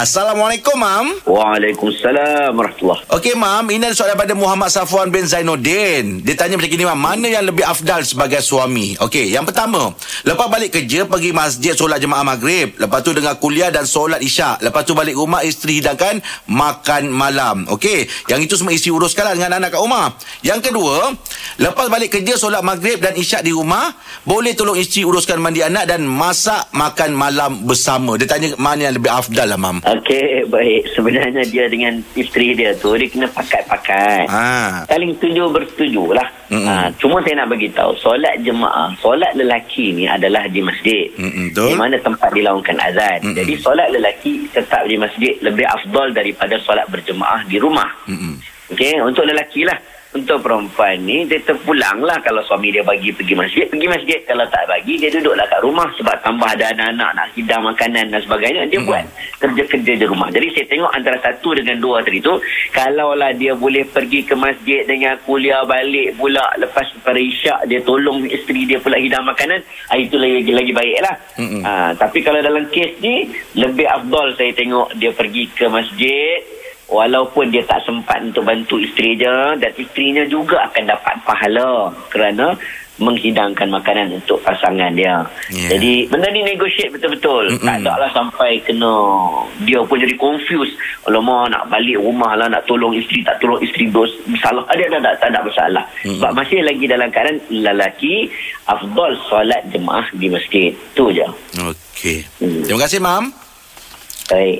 Assalamualaikum, Mam. Waalaikumsalam warahmatullahi Okey, Mam. Ini ada soalan daripada Muhammad Safwan bin Zainuddin. Dia tanya macam ni, Mam. Mana yang lebih afdal sebagai suami? Okey, yang pertama. Lepas balik kerja, pergi masjid solat jemaah maghrib. Lepas tu dengar kuliah dan solat isyak. Lepas tu balik rumah, isteri hidangkan makan malam. Okey, yang itu semua isteri uruskanlah dengan anak kat rumah. Yang kedua, lepas balik kerja, solat maghrib dan isyak di rumah, boleh tolong isteri uruskan mandi anak dan masak makan malam bersama. Dia tanya mana yang lebih afdal lah, Mam. Okey, baik. Sebenarnya dia dengan isteri dia tu, dia kena pakat-pakat. Ha. Saling setuju bersetuju lah. Mm-mm. Ha, cuma saya nak beritahu, solat jemaah, solat lelaki ni adalah di masjid. Mm-mm, betul. Di mana tempat dilaungkan azan. Mm-mm. Jadi solat lelaki tetap di masjid lebih afdal daripada solat berjemaah di rumah. Mm-mm. Okey, untuk lelaki lah. Untuk perempuan ni, dia terpulang lah kalau suami dia bagi pergi masjid, pergi masjid. Kalau tak bagi, dia duduklah kat rumah sebab tambah ada anak-anak nak hidang makanan dan sebagainya. Dia Hmm. buat kerja-kerja di rumah. Jadi saya tengok antara satu dengan dua tadi tu, kalaulah dia boleh pergi ke masjid dengan kuliah balik pula lepas pada isyak, dia tolong isteri dia pula hidang makanan, ah, itu lagi, lagi baik lah. Mm-mm. Ah, tapi kalau dalam kes ni, lebih afdal saya tengok dia pergi ke masjid, walaupun dia tak sempat untuk bantu isteri dia dan isterinya juga akan dapat pahala kerana menghidangkan makanan untuk pasangan dia. Ya. Jadi benda ni negotiate betul-betul. Mm-mm. Tak ada lah sampai kena dia pun jadi confused. Alamak nak balik rumah lah nak tolong isteri tak tolong isteri bos bersalah. Ada tak, tak, tak ada masalah. Mm-mm. Sebab masih lagi dalam keadaan lelaki afdal solat jemaah di masjid. Tu je. Okey. Hmm. Terima kasih, Mam. Baik.